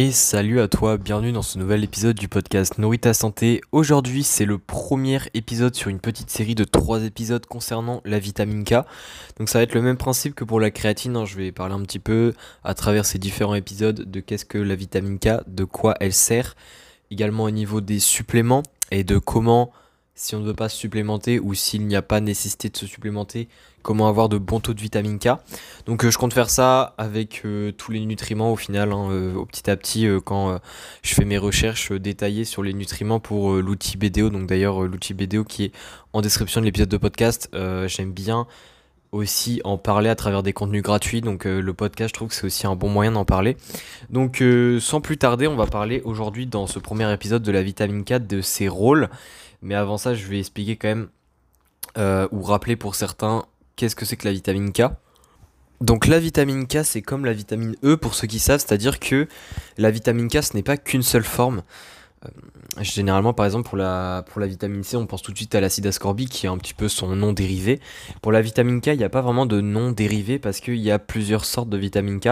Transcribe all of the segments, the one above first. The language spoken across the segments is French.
Et salut à toi, bienvenue dans ce nouvel épisode du podcast Nourrit ta santé. Aujourd'hui, c'est le premier épisode sur une petite série de trois épisodes concernant la vitamine K. Donc ça va être le même principe que pour la créatine. hein. Je vais parler un petit peu à travers ces différents épisodes de qu'est-ce que la vitamine K, de quoi elle sert, également au niveau des suppléments et de comment, si on ne veut pas se supplémenter ou s'il n'y a pas nécessité de se supplémenter, comment avoir de bons taux de vitamine K. Donc euh, je compte faire ça avec euh, tous les nutriments au final, hein, euh, au petit à petit quand je fais mes recherches détaillées sur les nutriments pour l'outil BDO. Donc d'ailleurs l'outil BDO qui est en description de l'épisode de podcast, j'aime bien aussi en parler à travers des contenus gratuits. Donc euh, le podcast, je trouve que c'est aussi un bon moyen d'en parler. Donc euh, sans plus tarder, on va parler aujourd'hui dans ce premier épisode de la vitamine K de ses rôles. Mais avant ça, je vais expliquer quand même euh, ou rappeler pour certains qu'est-ce que c'est que la vitamine K. Donc la vitamine K, c'est comme la vitamine E pour ceux qui savent, c'est-à-dire que la vitamine K, ce n'est pas qu'une seule forme. Euh, généralement, par exemple, pour la, pour la vitamine C, on pense tout de suite à l'acide ascorbique, qui est un petit peu son nom dérivé. Pour la vitamine K, il n'y a pas vraiment de nom dérivé, parce qu'il y a plusieurs sortes de vitamine K.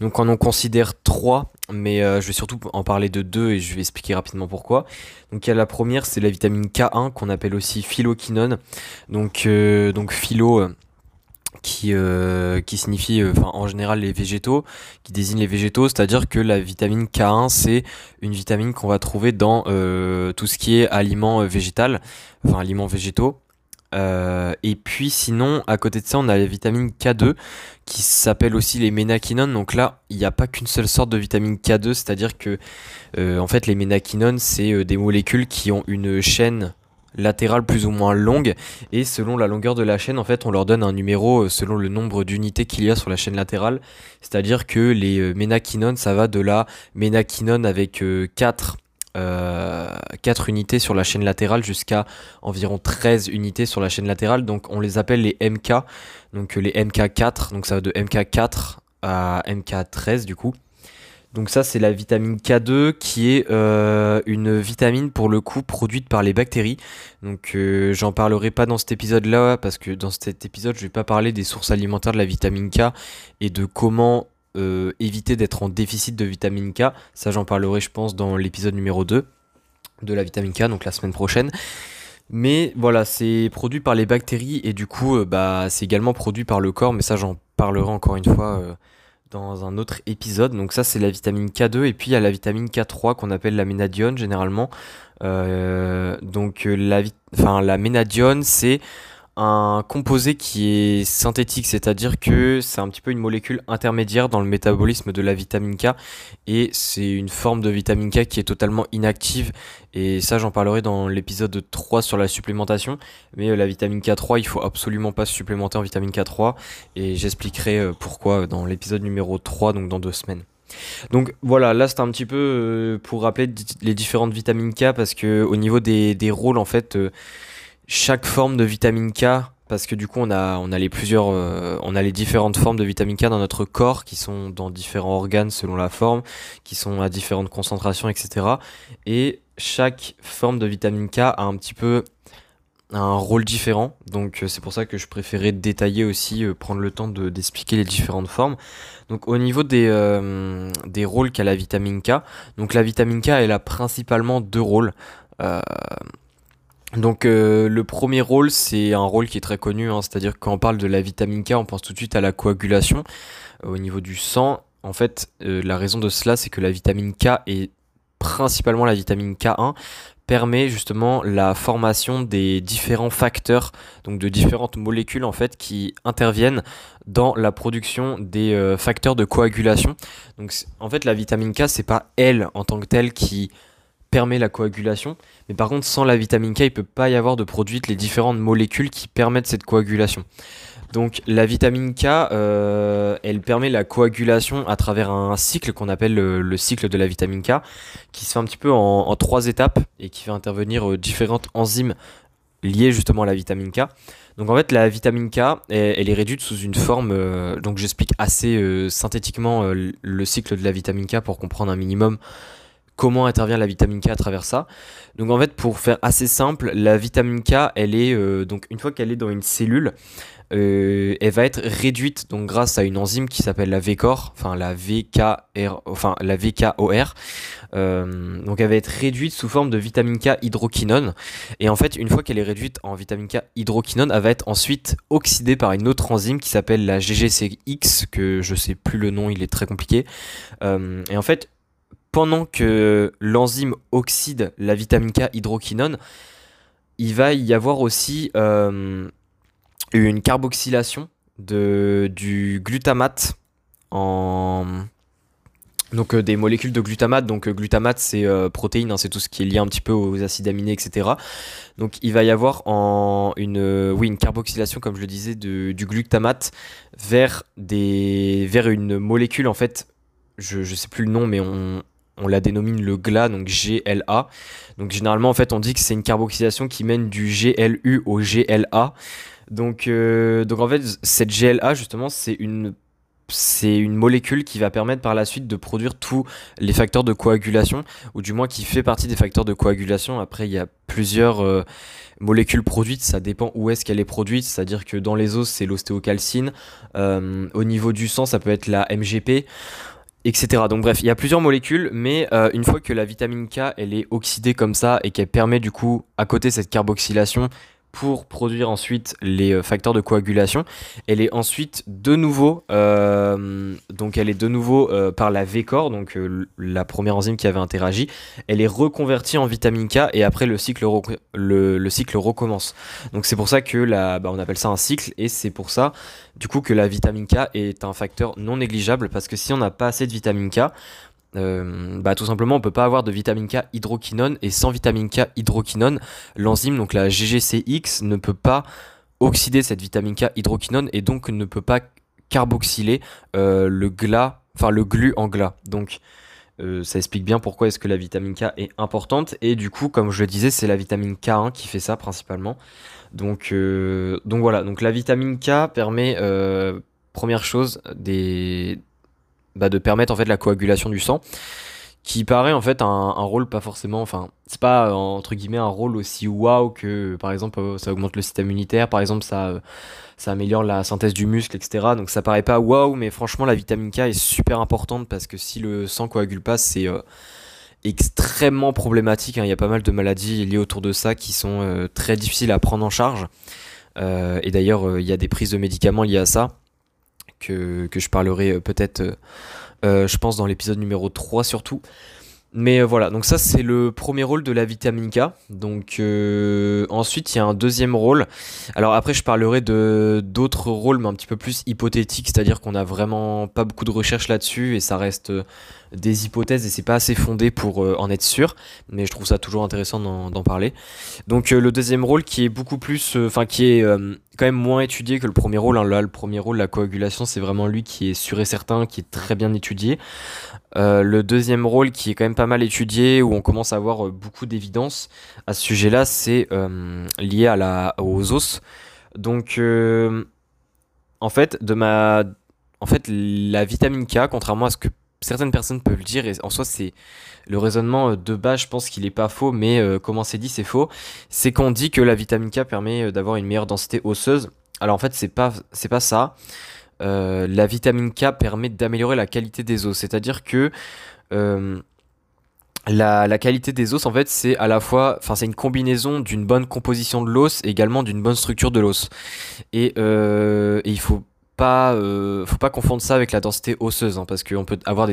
Donc on en considère trois, mais euh, je vais surtout en parler de deux, et je vais expliquer rapidement pourquoi. Donc il y a la première, c'est la vitamine K1, qu'on appelle aussi phyloquinone. Donc, euh, donc philo... euh, qui, signifie euh, en général les végétaux, qui désigne les végétaux, c'est-à-dire que la vitamine K1 c'est une vitamine qu'on va trouver dans euh, tout ce qui est aliments végétal, enfin aliments végétaux. Et puis sinon, à côté de ça, on a la vitamine K2 qui s'appelle aussi les ménaquinones. Donc là, il n'y a pas qu'une seule sorte de vitamine K2, c'est-à-dire que en fait les ménaquinones c'est des molécules qui ont une chaîne latérale plus ou moins longue. Et selon la longueur de la chaîne en fait on leur donne un numéro euh, selon le nombre d'unités qu'il y a sur la chaîne latérale. C'est à dire que les euh, ménaquinones ça va de la ménaquinone avec 4 4 unités sur la chaîne latérale jusqu'à environ 13 unités sur la chaîne latérale. Donc on les appelle les MK donc euh, les MK4 donc ça va de MK4 à MK13 du coup donc ça c'est la vitamine K2 qui est euh, une vitamine pour le coup produite par les bactéries. Donc euh, j'en parlerai pas dans cet épisode là parce que dans cet épisode je vais pas parler des sources alimentaires de la vitamine K et de comment euh, éviter d'être en déficit de vitamine K. Ça j'en parlerai je pense dans l'épisode numéro 2 de la vitamine K donc la semaine prochaine. Mais voilà, c'est produit par les bactéries et du coup, bah, c'est également produit par le corps, mais ça j'en parlerai encore une fois dans un autre épisode. Donc ça c'est la vitamine K2 et puis il y a la vitamine K3 qu'on appelle la ménadione généralement. Euh, donc euh, la, enfin, la ménadione c'est un composé qui est synthétique, c'est-à-dire que c'est un petit peu une molécule intermédiaire dans le métabolisme de la vitamine K et c'est une forme de vitamine K qui est totalement inactive. Et ça j'en parlerai dans l'épisode 3 sur la supplémentation. Mais euh, la vitamine K3 il faut absolument pas se supplémenter en vitamine K3 et j'expliquerai euh, pourquoi dans l'épisode numéro 3 donc dans deux semaines. Donc voilà, là c'est un petit peu euh, pour rappeler les différentes vitamines K parce que au niveau des, des rôles en fait chaque forme de vitamine K parce que du coup on a on a les plusieurs euh, on a les différentes formes de vitamine K dans notre corps qui sont dans différents organes selon la forme, qui sont à différentes concentrations etc. Et chaque forme de vitamine K a un petit peu un rôle différent, donc euh, c'est pour ça que je préférais détailler aussi, euh, prendre le temps de d'expliquer les différentes formes. Donc au niveau des, euh, des rôles qu'a la vitamine K, donc la vitamine K elle a principalement deux rôles. Donc euh, le premier rôle c'est un rôle qui est très connu, hein, c'est-à-dire quand on parle de la vitamine K on pense tout de suite à la coagulation euh, au niveau du sang. En fait euh, la raison de cela c'est que la vitamine K et principalement la vitamine K1 permet justement la formation des différents facteurs, donc de différentes molécules en fait qui interviennent dans la production des facteurs de coagulation. Donc en fait la vitamine K c'est pas elle en tant que telle qui permet la coagulation, mais par contre sans la vitamine K il peut pas y avoir de produites les différentes molécules qui permettent cette coagulation. Donc la vitamine K, euh, elle permet la coagulation à travers un cycle qu'on appelle le, le cycle de la vitamine K, qui se fait un petit peu en, trois étapes et qui fait intervenir euh, différentes enzymes liées justement à la vitamine K. Donc en fait la vitamine K, elle, est réduite sous une forme, euh, donc j'explique assez synthétiquement le cycle de la vitamine K pour comprendre un minimum comment intervient la vitamine K à travers ça. Donc en fait, pour faire assez simple, la vitamine K, elle est donc une fois qu'elle est dans une cellule, euh, elle va être réduite donc grâce à une enzyme qui s'appelle la VCOR, enfin la VKR, enfin la VKOR. Euh, donc elle va être réduite sous forme de vitamine K hydroquinone. Et en fait, une fois qu'elle est réduite en vitamine K hydroquinone, elle va être ensuite oxydée par une autre enzyme qui s'appelle la GGCX, que je sais plus le nom, il est très compliqué. Euh, et en fait, pendant que l'enzyme oxyde la vitamine K hydroquinone, il va y avoir aussi une carboxylation de, du glutamate en donc euh, des molécules de glutamate. Donc euh, glutamate c'est euh, protéines hein, c'est tout ce qui est lié un petit peu aux acides aminés etc donc il va y avoir en une oui une carboxylation comme je le disais de, du glutamate vers des vers une molécule. En fait je je sais plus le nom mais on on la dénomine le GLA, donc GLA. Donc généralement, en fait, on dit que c'est une carboxylation qui mène du GLU au GLA. Donc, euh, donc en fait, cette GLA, justement, c'est une, molécule qui va permettre par la suite de produire tous les facteurs de coagulation, ou du moins qui fait partie des facteurs de coagulation. Après, il y a plusieurs euh, molécules produites, ça dépend où est-ce qu'elle est produite, c'est-à-dire que dans les os, c'est l'ostéocalcine. Euh, au niveau du sang, ça peut être la MGP etc. Donc bref, il y a plusieurs molécules, mais une fois que la vitamine K elle est oxydée comme ça et qu'elle permet du coup à côté cette carboxylation pour produire ensuite les euh, facteurs de coagulation. Elle est ensuite de nouveau, euh, donc elle est de nouveau euh, par la VCOR, donc la première enzyme qui avait interagi, elle est reconvertie en vitamine K et après le cycle, le, cycle recommence. Donc c'est pour ça que la, bah, on appelle ça un cycle et c'est pour ça du coup que la vitamine K est un facteur non négligeable parce que si on n'a pas assez de vitamine K, euh, bah, tout simplement on peut pas avoir de vitamine K hydroquinone et sans vitamine K hydroquinone. L'enzyme donc la GGCX ne peut pas oxyder cette vitamine K hydroquinone et donc ne peut pas carboxyler euh, le glas enfin le glu en glas. Donc euh, ça explique bien pourquoi est-ce que la vitamine K est importante. Et du coup comme je le disais c'est la vitamine K1 qui fait ça principalement. Donc donc voilà. Donc la vitamine K permet première chose des bah, de permettre en fait la coagulation du sang qui paraît en fait un, rôle pas forcément enfin c'est pas entre guillemets un rôle aussi waouh que par exemple euh, ça augmente le système immunitaire par exemple ça euh, ça améliore la synthèse du muscle etc donc ça paraît pas waouh mais franchement la vitamine K est super importante parce que si le sang coagule pas c'est euh, extrêmement problématique hein. il y a pas mal de maladies liées autour de ça qui sont très difficiles à prendre en charge. Et d'ailleurs il y a des prises de médicaments liées à ça que, je parlerai euh, peut-être, euh, euh, je pense, dans l'épisode numéro 3 surtout. Mais voilà, donc ça c'est le premier rôle de la vitamine. Donc ensuite il y a un deuxième rôle. Alors après je parlerai de d'autres rôles mais un petit peu plus hypothétiques, c'est-à-dire qu'on a vraiment pas beaucoup de recherches là-dessus et ça reste des hypothèses et c'est pas assez fondé pour euh, en être sûr, mais je trouve ça toujours intéressant d'en parler. Donc euh, le deuxième rôle qui est beaucoup plus, euh, enfin qui est quand même moins étudié que le premier rôle. Hein. Là, le premier rôle, la coagulation, c'est vraiment lui qui est sûr et certain, qui est très bien étudié. le deuxième rôle qui est quand même pas mal étudié, où on commence à avoir beaucoup d'évidence à ce sujet-là, c'est lié à la, aux os. Donc en fait, de ma en fait, la vitamine K, contrairement à ce que certaines personnes peuvent le dire, et en soi, c'est le raisonnement euh, de base, je pense qu'il est pas faux, mais euh, comment c'est dit, c'est faux. C'est qu'on dit que la vitamine K permet euh, d'avoir une meilleure densité osseuse. Alors en fait, c'est pas, c'est pas ça. la vitamine K permet d'améliorer la qualité des os, c'est-à-dire que la, qualité des os, en fait, c'est à la fois, enfin, c'est une combinaison d'une bonne composition de l'os et également d'une bonne structure de l'os. Et, il faut pas, euh, faut pas confondre ça avec la densité osseuse, hein, parce qu'on peut avoir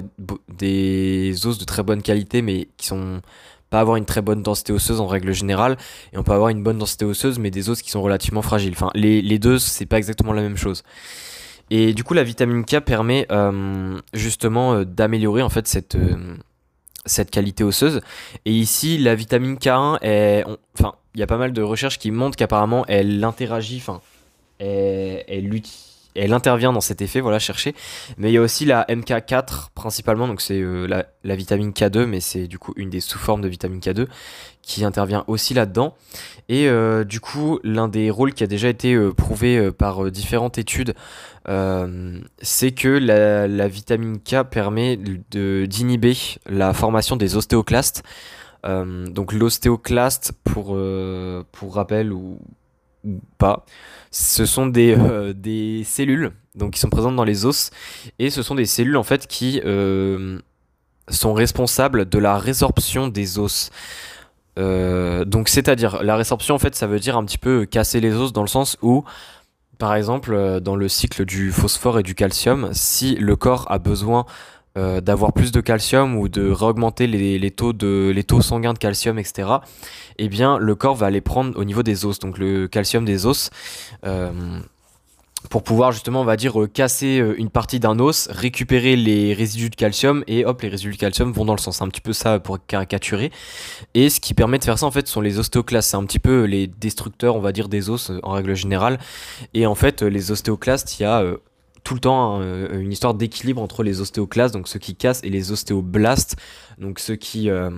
des, os de très bonne qualité, mais qui sont pas avoir une très bonne densité osseuse en règle générale, et on peut avoir une bonne densité osseuse, mais des os qui sont relativement fragiles. Enfin, les, les deux, c'est pas exactement la même chose. Et du coup, la vitamine K permet euh, justement euh, d'améliorer en fait cette cette qualité osseuse. Et ici, la vitamine K1, est, enfin, il y a pas mal de recherches qui montrent qu'apparemment elle interagit, enfin, elle, elle, elle intervient dans cet effet, voilà, chercher. Mais il y a aussi la MK4 principalement, donc c'est euh, la, vitamine K2, mais c'est du coup une des sous-formes de vitamine K2 qui intervient aussi là-dedans. Et euh, du coup, l'un des rôles qui a déjà été euh, prouvé par différentes études, c'est que la, vitamine K permet d'inhiber la formation des ostéoclastes. donc l'ostéoclaste, pour, pour rappel ou pas, ce sont des, euh, des cellules donc qui sont présentes dans les os et ce sont des cellules en fait qui euh, sont responsables de la résorption des os. Euh, donc c'est-à-dire la résorption en fait ça veut dire un petit peu casser les os dans le sens où par exemple dans le cycle du phosphore et du calcium si le corps a besoin euh, d'avoir plus de calcium ou de réaugmenter les, taux de, les taux sanguins de calcium, etc., eh bien, le corps va les prendre au niveau des os, donc le calcium des os, euh, pour pouvoir justement, on va dire, euh, casser une partie d'un os, récupérer les résidus de calcium, et hop, les résidus de calcium vont dans le sens. un petit peu ça pour caricaturer. Et ce qui permet de faire ça, en fait, sont les ostéoclastes. C'est un petit peu les destructeurs, on va dire, des os en règle générale. Et en fait, les ostéoclastes, il y a tout le temps euh, une histoire d'équilibre entre les ostéoclastes, donc ceux qui cassent, et les ostéoblastes, donc ceux qui euh,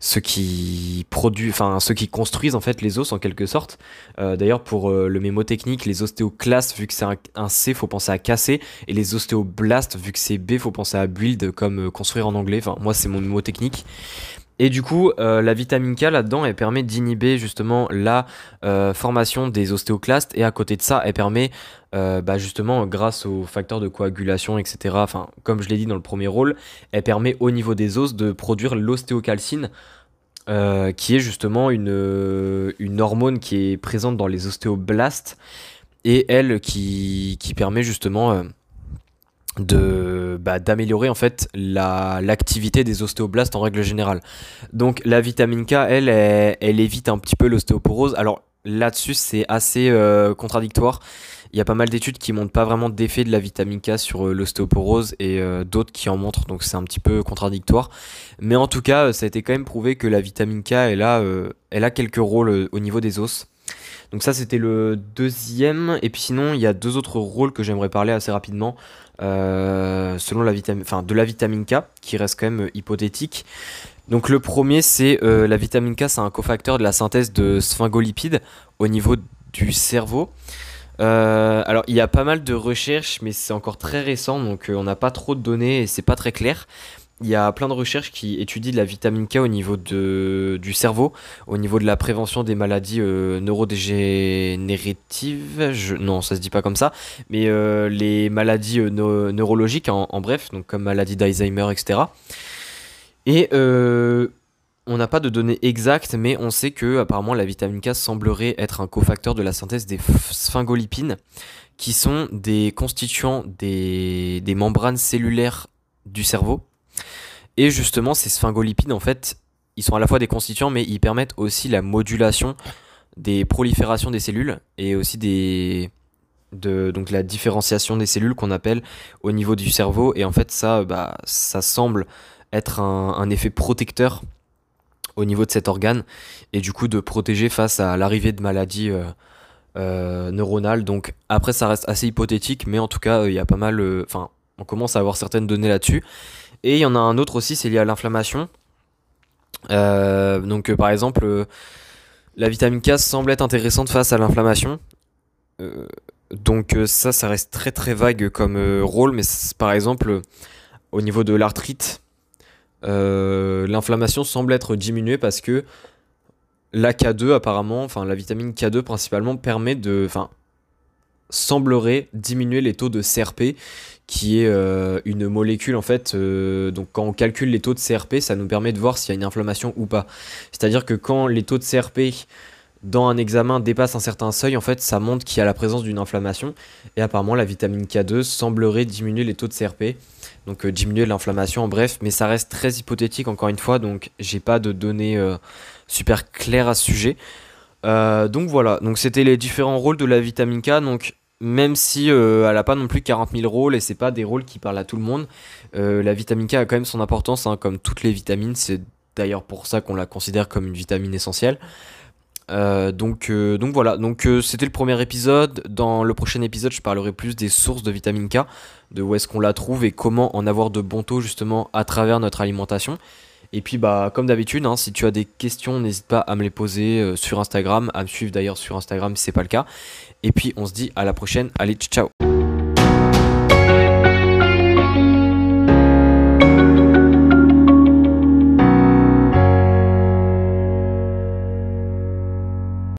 ceux qui enfin ceux qui construisent en fait les os en quelque sorte. Euh, d'ailleurs pour le mémo technique, les ostéoclastes vu que c'est un, un, C, faut penser à casser, et les ostéoblastes vu que c'est B, faut penser à build comme construire en anglais. Enfin moi c'est mon mémo technique. Et du coup, euh, la vitamine K là-dedans, elle permet d'inhiber justement la euh, formation des ostéoclastes et à côté de ça, elle permet euh, bah, justement grâce aux facteurs de coagulation, etc. Enfin, comme je l'ai dit dans le premier rôle, elle permet au niveau des os de produire l'ostéocalcine. qui est justement une, hormone qui est présente dans les ostéoblastes et elle qui permet justement bah, d'améliorer en fait la l'activité des ostéoblastes en règle générale. Donc la vitamine K, elle, elle, évite un petit peu l'ostéoporose. Alors là-dessus, c'est assez euh, contradictoire. Il y a pas mal d'études qui montrent pas vraiment d'effet de la vitamine K sur euh, l'ostéoporose et euh, d'autres qui en montrent, donc c'est un petit peu contradictoire. Mais en tout cas, ça a été quand même prouvé que la vitamine K, elle a, elle a quelques rôles au niveau des os. Donc ça, c'était le deuxième. Et puis sinon, il y a deux autres rôles que j'aimerais parler assez rapidement. Euh, selon la vitamine, de la vitamine K, qui reste quand même euh, hypothétique. Donc le premier, c'est euh, la vitamine K, c'est un cofacteur de la synthèse de sphingolipides au niveau du cerveau. alors il y a pas mal de recherches, mais c'est encore très récent, donc on n'a pas trop de données et c'est pas très clair il y a plein de recherches qui étudient la vitamine K au niveau de, du cerveau, au niveau de la prévention des maladies euh, neurodégénératives. Non, ça se dit pas comme ça, mais euh, les maladies euh, neurologiques en, bref, donc comme maladie d'Alzheimer, etc. Et on n'a pas de données exactes, mais on sait que apparemment la vitamine K semblerait être un cofacteur de la synthèse des sphingolipines, qui sont des constituants des membranes cellulaires du cerveau et justement, ces sphingolipides, en fait, ils sont à la fois des constituants, mais ils permettent aussi la modulation des proliférations des cellules et aussi des de donc la différenciation des cellules qu'on appelle au niveau du cerveau. Et en fait ça bah ça semble être un, effet protecteur au niveau de cet organe et du coup de protéger face à l'arrivée de maladies euh, euh, neuronales. Donc après ça reste assez hypothétique mais en tout cas il y a pas mal euh, enfin on commence à avoir certaines données là-dessus et il y en a un autre aussi, c'est lié à l'inflammation. Euh, donc euh, par exemple, euh, la vitamine K semble être intéressante face à l'inflammation. donc ça, ça reste très très vague comme rôle, mais par exemple, au niveau de l'arthrite, l'inflammation semble être diminuée parce que la K2 apparemment, enfin la vitamine K2 principalement permet de, enfin semblerait diminuer les taux de CRP qui est euh, une molécule en fait. Euh, donc quand on calcule les taux de CRP, ça nous permet de voir s'il y a une inflammation ou pas. C'est-à-dire que quand les taux de CRP dans un examen dépassent un certain seuil, en fait, ça montre qu'il y a la présence d'une inflammation. Et apparemment, la vitamine K2 semblerait diminuer les taux de CRP, donc euh, diminuer l'inflammation en bref, mais ça reste très hypothétique encore une fois, donc j'ai pas de données super claires à ce sujet. donc voilà, donc c'était les différents rôles de la vitamine K. Donc même si euh, elle n'a pas non plus 40 000 rôles et c'est pas des rôles qui parlent à tout le monde, euh, la vitamine K a quand même son importance, hein, comme toutes les vitamines. C'est d'ailleurs pour ça qu'on la considère comme une vitamine essentielle. donc, donc voilà, donc c'était le premier épisode. Dans le prochain épisode, je parlerai plus des sources de vitamine K, de où est-ce qu'on la trouve et comment en avoir de bons taux justement à travers notre alimentation. Et puis bah comme d'habitude, hein, si tu as des questions, n'hésite pas à me les poser sur Instagram, à me suivre d'ailleurs sur Instagram si c'est pas le cas. Et puis on se dit à la prochaine. Allez, ciao